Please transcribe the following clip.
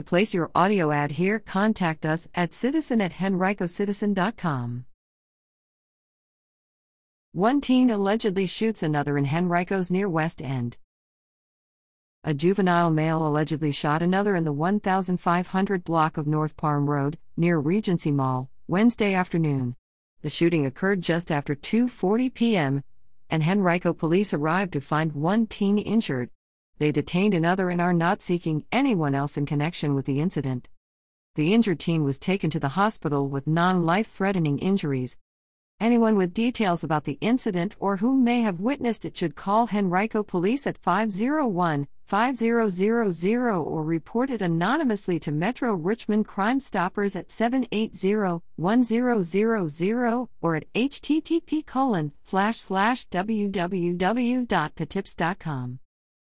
To place your audio ad here, contact us at citizen at henricocitizen.com. One teen allegedly shoots another in Henrico's near West End. A juvenile male allegedly shot another in the 1500 block of North Parham Road, near Regency Mall, Wednesday afternoon. The shooting occurred just after 2:40 p.m., and Henrico police arrived to find one teen injured. They detained another and are not seeking anyone else in connection with the incident. The injured teen was taken to the hospital with non-life threatening injuries, Anyone with details about the incident or who may have witnessed it should call Henrico Police at 501 5000 or report it anonymously to Metro Richmond Crime Stoppers at 780 1000 or at http www.p3tips.com.